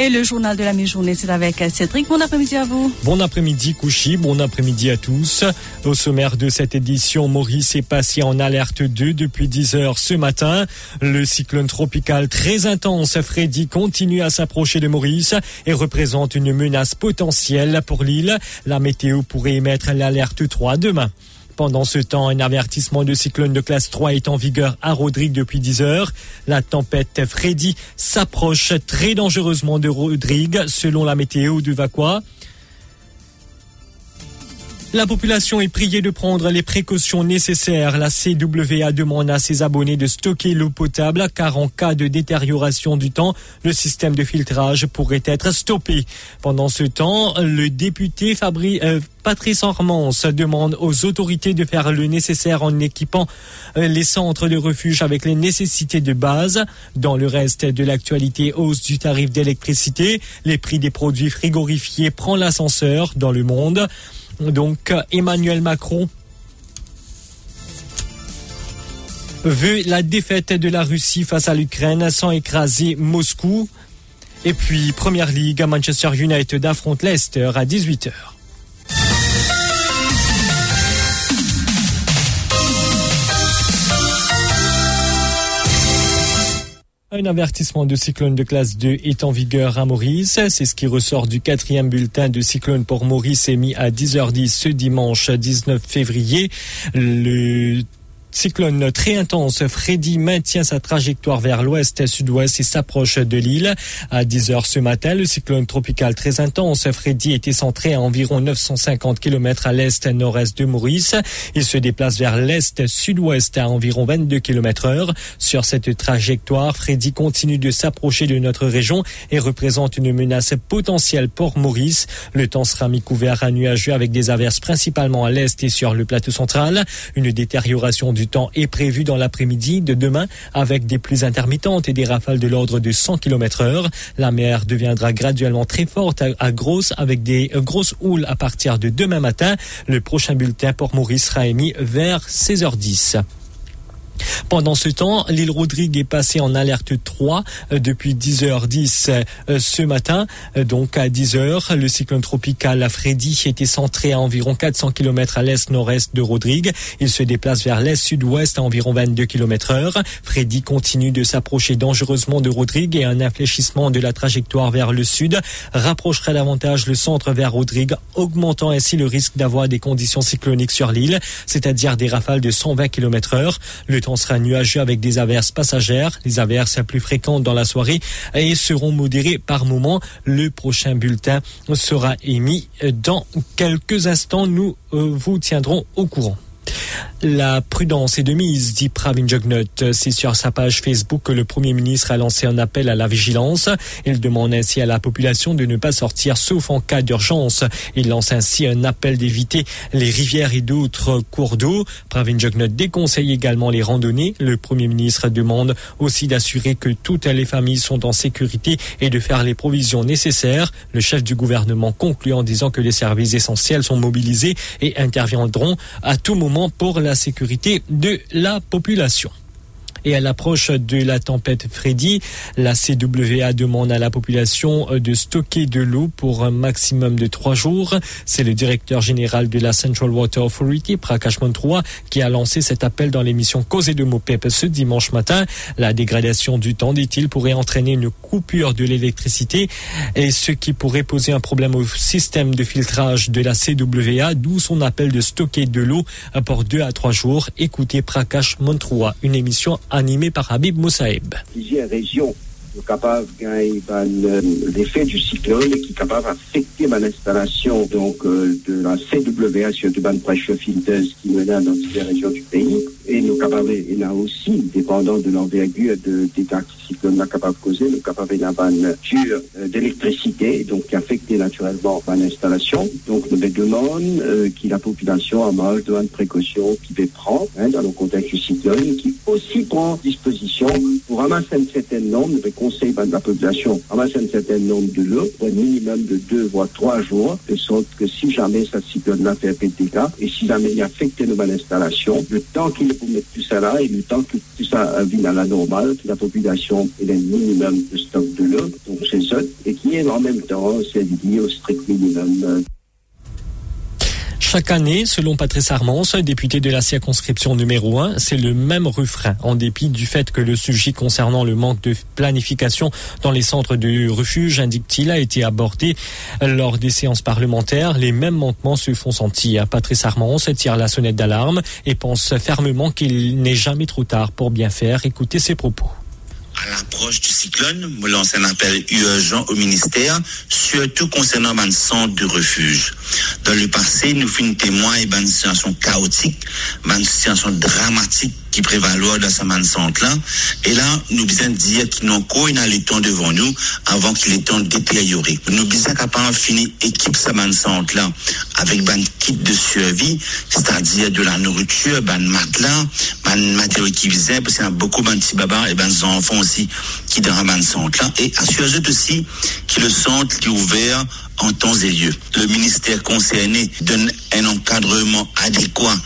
Et le journal de la mi-journée, c'est avec Cédric. Bon après-midi à vous. Bon après-midi, Kouchi. Bon après-midi à tous. Au sommaire de cette édition, Maurice est passé en alerte 2 depuis 10 heures ce matin. Le cyclone tropical très intense, Freddy, continue à s'approcher de Maurice et représente une menace potentielle pour l'île. La météo pourrait émettre l'alerte 3 demain. Pendant ce temps, un avertissement de cyclone de classe 3 est en vigueur à Rodrigue depuis 10 heures. La tempête Freddy s'approche très dangereusement de Rodrigue selon la météo du Vaqua. La population est priée de prendre les précautions nécessaires. La CWA demande à ses abonnés de stocker l'eau potable car en cas de détérioration du temps, le système de filtrage pourrait être stoppé. Pendant ce temps, le député Fabri, euh, Patrice demande aux autorités de faire le nécessaire en équipant euh, les centres de refuge avec les nécessités de base. Dans le reste de l'actualité, hausse du tarif d'électricité, les prix des produits frigorifiés prend l'ascenseur dans le monde. Donc Emmanuel Macron veut la défaite de la Russie face à l'Ukraine sans écraser Moscou. Et puis, Première Ligue, Manchester United affronte Leicester à 18h. Un avertissement de cyclone de classe 2 est en vigueur à Maurice. C'est ce qui ressort du quatrième bulletin de cyclone pour Maurice émis à 10h10 ce dimanche 19 février. Cyclone très intense, Freddy maintient sa trajectoire vers l'ouest sud-ouest et s'approche de l'île. À 10 heures ce matin, le cyclone tropical très intense, Freddy était centré à environ 950 km à l'est nord-est de Maurice. Il se déplace vers l'est sud-ouest à environ 22 km heure. Sur cette trajectoire, Freddy continue de s'approcher de notre région et représente une menace potentielle pour Maurice. Le temps sera mi-couvert à nuageux avec des averses principalement à l'est et sur le plateau central. Une détérioration du temps est prévu dans l'après-midi de demain avec des pluies intermittentes et des rafales de l'ordre de 100 km heure. La mer deviendra graduellement très forte à, grosse avec des grosses houles à partir de demain matin. Le prochain bulletin pour Maurice sera émis vers 16h10. Pendant ce temps, l'île Rodrigue est passée en alerte 3 euh, depuis 10h10 euh, ce matin. Euh, donc à 10h, le cyclone tropical Freddy était centré à environ 400 km à l'est-nord-est de Rodrigue. Il se déplace vers l'est-sud-ouest à environ 22 km heure. Freddy continue de s'approcher dangereusement de Rodrigue et un infléchissement de la trajectoire vers le sud rapprocherait davantage le centre vers Rodrigue, augmentant ainsi le risque d'avoir des conditions cycloniques sur l'île, c'est-à-dire des rafales de 120 km heure. Le sera nuageux avec des averses passagères. Les averses plus fréquentes dans la soirée et seront modérées par moment. Le prochain bulletin sera émis dans quelques instants. Nous euh, vous tiendrons au courant. La prudence est de mise, dit Pravin Jugnut. C'est sur sa page Facebook que le Premier ministre a lancé un appel à la vigilance. Il demande ainsi à la population de ne pas sortir sauf en cas d'urgence. Il lance ainsi un appel d'éviter les rivières et d'autres cours d'eau. Pravin Jugnut déconseille également les randonnées. Le Premier ministre demande aussi d'assurer que toutes les familles sont en sécurité et de faire les provisions nécessaires. Le chef du gouvernement conclut en disant que les services essentiels sont mobilisés et interviendront à tout moment pour la sécurité de la population. Et à l'approche de la tempête Freddy, la CWA demande à la population euh, de stocker de l'eau pour un maximum de trois jours. C'est le directeur général de la Central Water Authority, Prakash Mantroua, qui a lancé cet appel dans l'émission Causée de Mopep ce dimanche matin. La dégradation du temps, dit-il, pourrait entraîner une coupure de l'électricité et ce qui pourrait poser un problème au système de filtrage de la CWA, d'où son appel de stocker de l'eau pour deux à trois jours. Écoutez Prakash Mantroua, une émission animé par Habib Moussaïb. Plusieurs régions nous capables gagner ben, l'effet du cyclone qui est capable d'affecter l'installation donc de la CWA sur du ban pressure filters qui menace dans les régions du pays et nous capables et là aussi dépendant de l'envergure de d'état cyclone n'a capable de causer nous capables d'un ban d'électricité donc qui affecte naturellement l'installation. Donc nous demandons euh, qui la population a marge de précaution qui peut prendre hein, dans le contexte du cyclone qui aussi prend disposition pour ramasser un certain nombre de conseils de la population ramasser un certain nombre de l'eau pour un minimum de deux voire trois jours de sorte que si jamais cette cyclone-là fait un et si jamais il affecte nos installations le temps qu'il faut mettre tout ça là et le temps que tout ça vient à la normale que la population ait un minimum de stock de l'eau donc c'est ça et qui est en même temps lié au strict minimum Chaque année, selon Patrice Armans, député de la circonscription numéro 1, c'est le même refrain, en dépit du fait que le sujet concernant le manque de planification dans les centres de refuge, indique-t-il, a été abordé lors des séances parlementaires. Les mêmes manquements se font sentir. Patrice Armans tire la sonnette d'alarme et pense fermement qu'il n'est jamais trop tard pour bien faire. Écoutez ses propos. À l'approche du cyclone, me lance un appel urgent au ministère, surtout concernant un centre de refuge. Dans le passé, nous fûmes témoins d'une situation chaotique, d'une situation dramatique qui prévaloir dans ce man centre là. Et là nous besoin dire qu'il n'ont encore le temps devant nous avant qu'il ait temps de détériorer. Nous besoin capable finir équipe ce man centre là avec ban kit de survie c'est-à-dire de la nourriture ban matelas ban qui visaient parce qu'il y a beaucoup de petits et ban enfants aussi qui dans man centre là. Et assurer aussi que le centre est ouvert en temps et lieu. Le ministère concerné donne un encadrement adéquat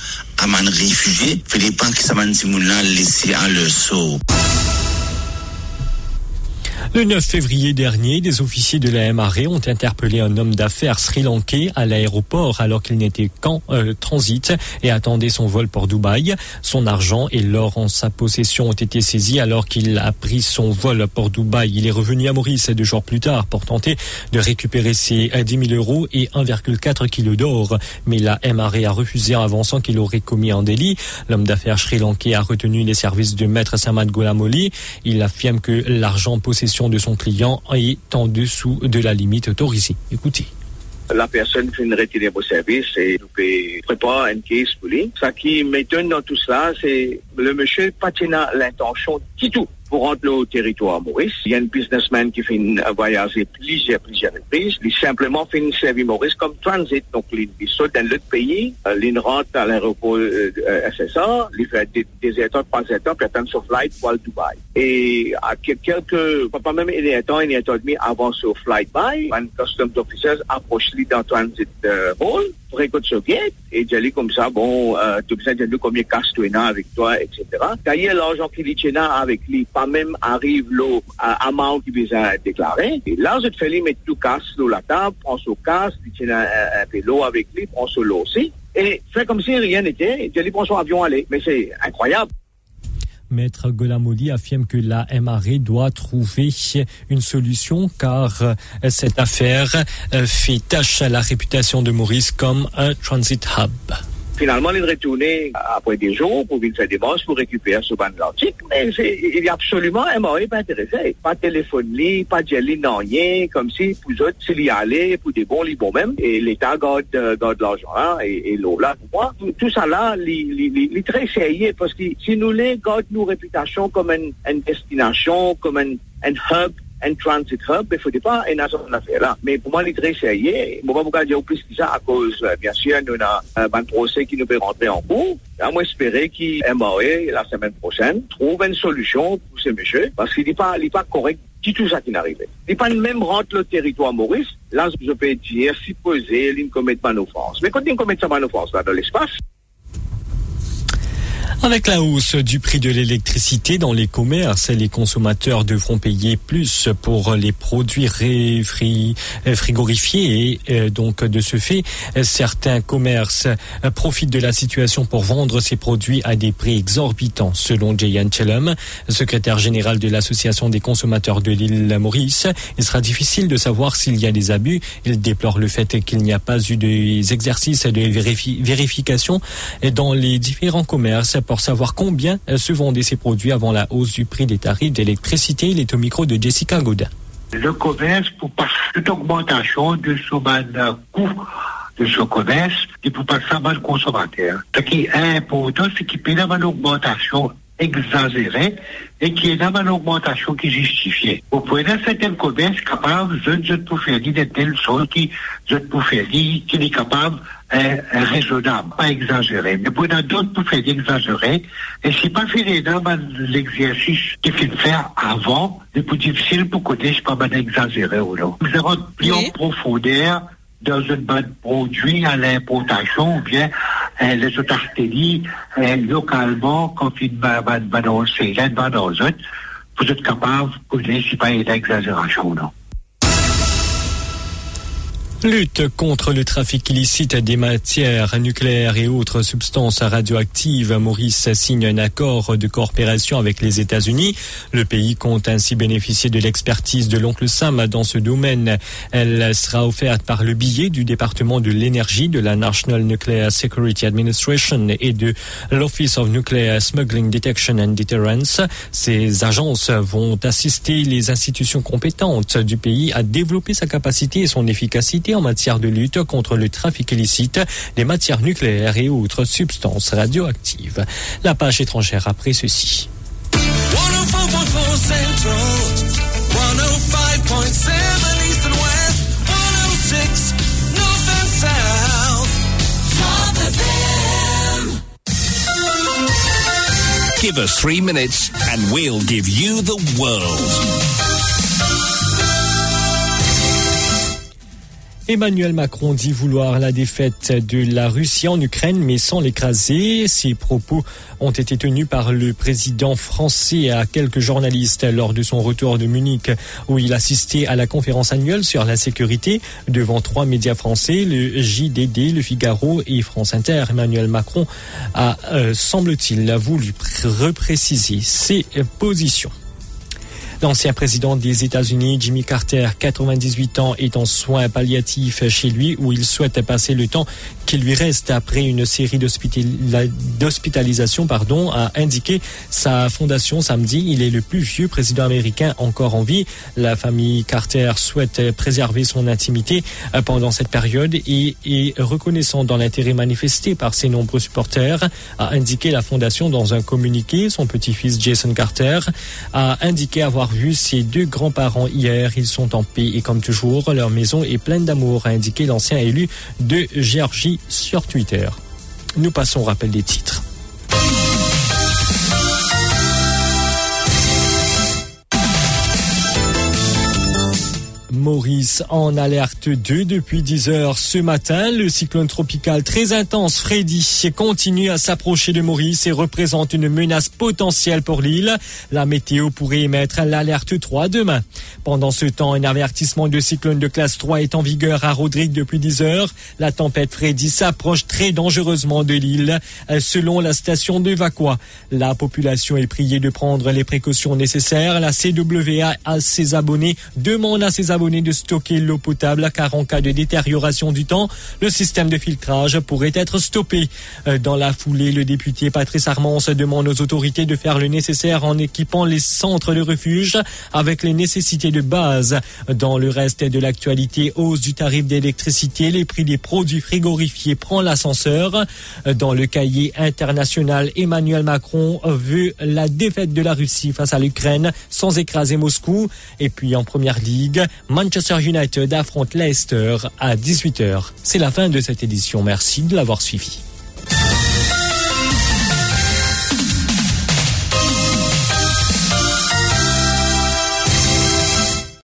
aman refuge, pe depan ki sa man ti moun lan lesi an le sou. 9 février dernier, des officiers de la MRE ont interpellé un homme d'affaires sri-lankais à l'aéroport alors qu'il n'était qu'en euh, transit et attendait son vol pour Dubaï. Son argent et l'or en sa possession ont été saisis alors qu'il a pris son vol pour Dubaï. Il est revenu à Maurice deux jours plus tard pour tenter de récupérer ses 10 000 euros et 1,4 kg d'or. Mais la MRE a refusé en avançant qu'il aurait commis un délit. L'homme d'affaires sri-lankais a retenu les services de maître Samad Golamoli. Il affirme que l'argent en de son client est en dessous de la limite autorisée. Écoutez. La personne fait une retirée au service et nous prépare une caisse pour lui. Ce qui m'étonne dans tout cela, c'est le monsieur pas l'intention du tout pou rente nou territoire Maurice. Yon businessman ki fin voyaje plije, plije reprise, li simplement fin servi Maurice kom transit. Donc, li sot den lot peyi, euh, li rente al aeroport euh, euh, SSA, li fè des etan, trans etan, pe atan sou flight pou al Dubai. Et a kelke, pa pa mèm en etan, en etan demi avan sou flight by, an customs officers aproche li dan transit hall, ce guide, et dit comme ça, bon, euh, de nous combien cash tu as avec toi, etc. D'ailleurs, l'argent qu'il tient avec lui, pas même arrive l'eau à amount qui besoin déclaré. Et là, je te fais lui mettre tout casse sur la table, prends son casse, il un, un l'eau avec lui, prends son lot aussi. Et fait comme si rien n'était, et lui prend son avion aller. Mais c'est incroyable. Maître Golamoli affirme que la MRE doit trouver une solution car cette affaire fait tâche à la réputation de Maurice comme un transit hub. Finalement, il est retourné après des jours pour une fête des bosses pour récupérer ce ban de l'antique, mais il y a absolument un mari pas intéressé. Pas de téléphone li, pas de gel li, non rien, comme si pour eux, s'il y allait, pour des bons li, bon même, et l'État garde, euh, garde l'argent là, et, et l'eau là, pour moi. Tout, tout ça là, il est très sérieux, parce que si nous les garde nos réputations comme une, une destination, comme une, une hub, an transit hub, e fote pa an asan an afer la. Men pou man li tre serye, mou pa mou ka diyo plis ki sa a koz, bien sya nou nan ban proses ki nou pe rentre an kou, a mou espere ki MAE la semen prosen, trouve an solusyon pou se meche, paske li pa korek ki tou sa ki n'arive. Li pa mèm rentre le teritwa Maurice, la se pe dire si pose li n'kommet pa nou France. Men kote n'kommet sa pa nou France la, dan l'espace, Avec la hausse du prix de l'électricité dans les commerces, les consommateurs devront payer plus pour les produits frigorifiés et euh, donc de ce fait, certains commerces profitent de la situation pour vendre ces produits à des prix exorbitants. Selon Jayan Chelum, secrétaire général de l'association des consommateurs de l'île Maurice, il sera difficile de savoir s'il y a des abus. Il déplore le fait qu'il n'y a pas eu des exercices de vérification dans les différents commerces pour savoir combien se vendaient ces produits avant la hausse du prix des tarifs d'électricité. Il est au micro de Jessica Godin. Le commerce, pour pas toute augmentation de son coût de ce commerce, et pour pas ça le consommateur. Ce qui est important, c'est qu'il paye une augmentation exagérée et qui est une augmentation qui est justifiée. Vous pouvez dans certains commerces capables de pour faire de telle sorte qui je pour faire qui est capable est raisonnable, pas exagéré. Mais pour d'autres pour faire exagéré, et c'est pas fini dans l'exercice qu'il faut faire avant, c'est plus difficile pour connaître pas mal exagéré ou non. Nous avons plus en profondeur dans une bonne produit à l'importation ou bien euh, les autorités euh, localement quand bonne balancée, une bonne vous êtes capable de connaître si pas une exagération non. Lutte contre le trafic illicite des matières nucléaires et autres substances radioactives. Maurice signe un accord de coopération avec les États-Unis. Le pays compte ainsi bénéficier de l'expertise de l'oncle Sam dans ce domaine. Elle sera offerte par le billet du département de l'énergie de la National Nuclear Security Administration et de l'Office of Nuclear Smuggling Detection and Deterrence. Ces agences vont assister les institutions compétentes du pays à développer sa capacité et son efficacité en matière de lutte contre le trafic illicite des matières nucléaires et autres substances radioactives. La page étrangère après ceci. Give us three minutes and we'll give you the world. Emmanuel Macron dit vouloir la défaite de la Russie en Ukraine, mais sans l'écraser. Ces propos ont été tenus par le président français à quelques journalistes lors de son retour de Munich, où il assistait à la conférence annuelle sur la sécurité devant trois médias français, le JDD, le Figaro et France Inter. Emmanuel Macron a, euh, semble-t-il, voulu repréciser ses positions. L'ancien président des États-Unis, Jimmy Carter, 98 ans, est en soins palliatifs chez lui où il souhaite passer le temps qui lui reste après une série d'hospitalisations, pardon, a indiqué sa fondation samedi. Il est le plus vieux président américain encore en vie. La famille Carter souhaite préserver son intimité pendant cette période et est reconnaissant dans l'intérêt manifesté par ses nombreux supporters, a indiqué la fondation dans un communiqué. Son petit-fils Jason Carter a indiqué avoir vu ses deux grands-parents hier. Ils sont en paix et comme toujours, leur maison est pleine d'amour, a indiqué l'ancien élu de Géorgie sur Twitter. Nous passons au rappel des titres. Maurice en alerte 2 depuis 10 heures ce matin. Le cyclone tropical très intense Freddy continue à s'approcher de Maurice et représente une menace potentielle pour l'île. La météo pourrait émettre l'alerte 3 demain. Pendant ce temps, un avertissement de cyclone de classe 3 est en vigueur à Rodrigue depuis 10 heures. La tempête Freddy s'approche très dangereusement de l'île selon la station de Vaqua. La population est priée de prendre les précautions nécessaires. La CWA à ses abonnés demande à ses abonnés de stocker l'eau potable car en cas de détérioration du temps, le système de filtrage pourrait être stoppé. Euh, dans la foulée, le député Patrice Armand demande aux autorités de faire le nécessaire en équipant les centres de refuge avec les nécessités de base. Dans le reste de l'actualité, hausse du tarif d'électricité, les prix des produits frigorifiés prend l'ascenseur. Dans le cahier international, Emmanuel Macron veut la défaite de la Russie face à l'Ukraine sans écraser Moscou. Et puis en première ligue, Manchester United affronte Leicester à 18h. C'est la fin de cette édition. Merci de l'avoir suivi.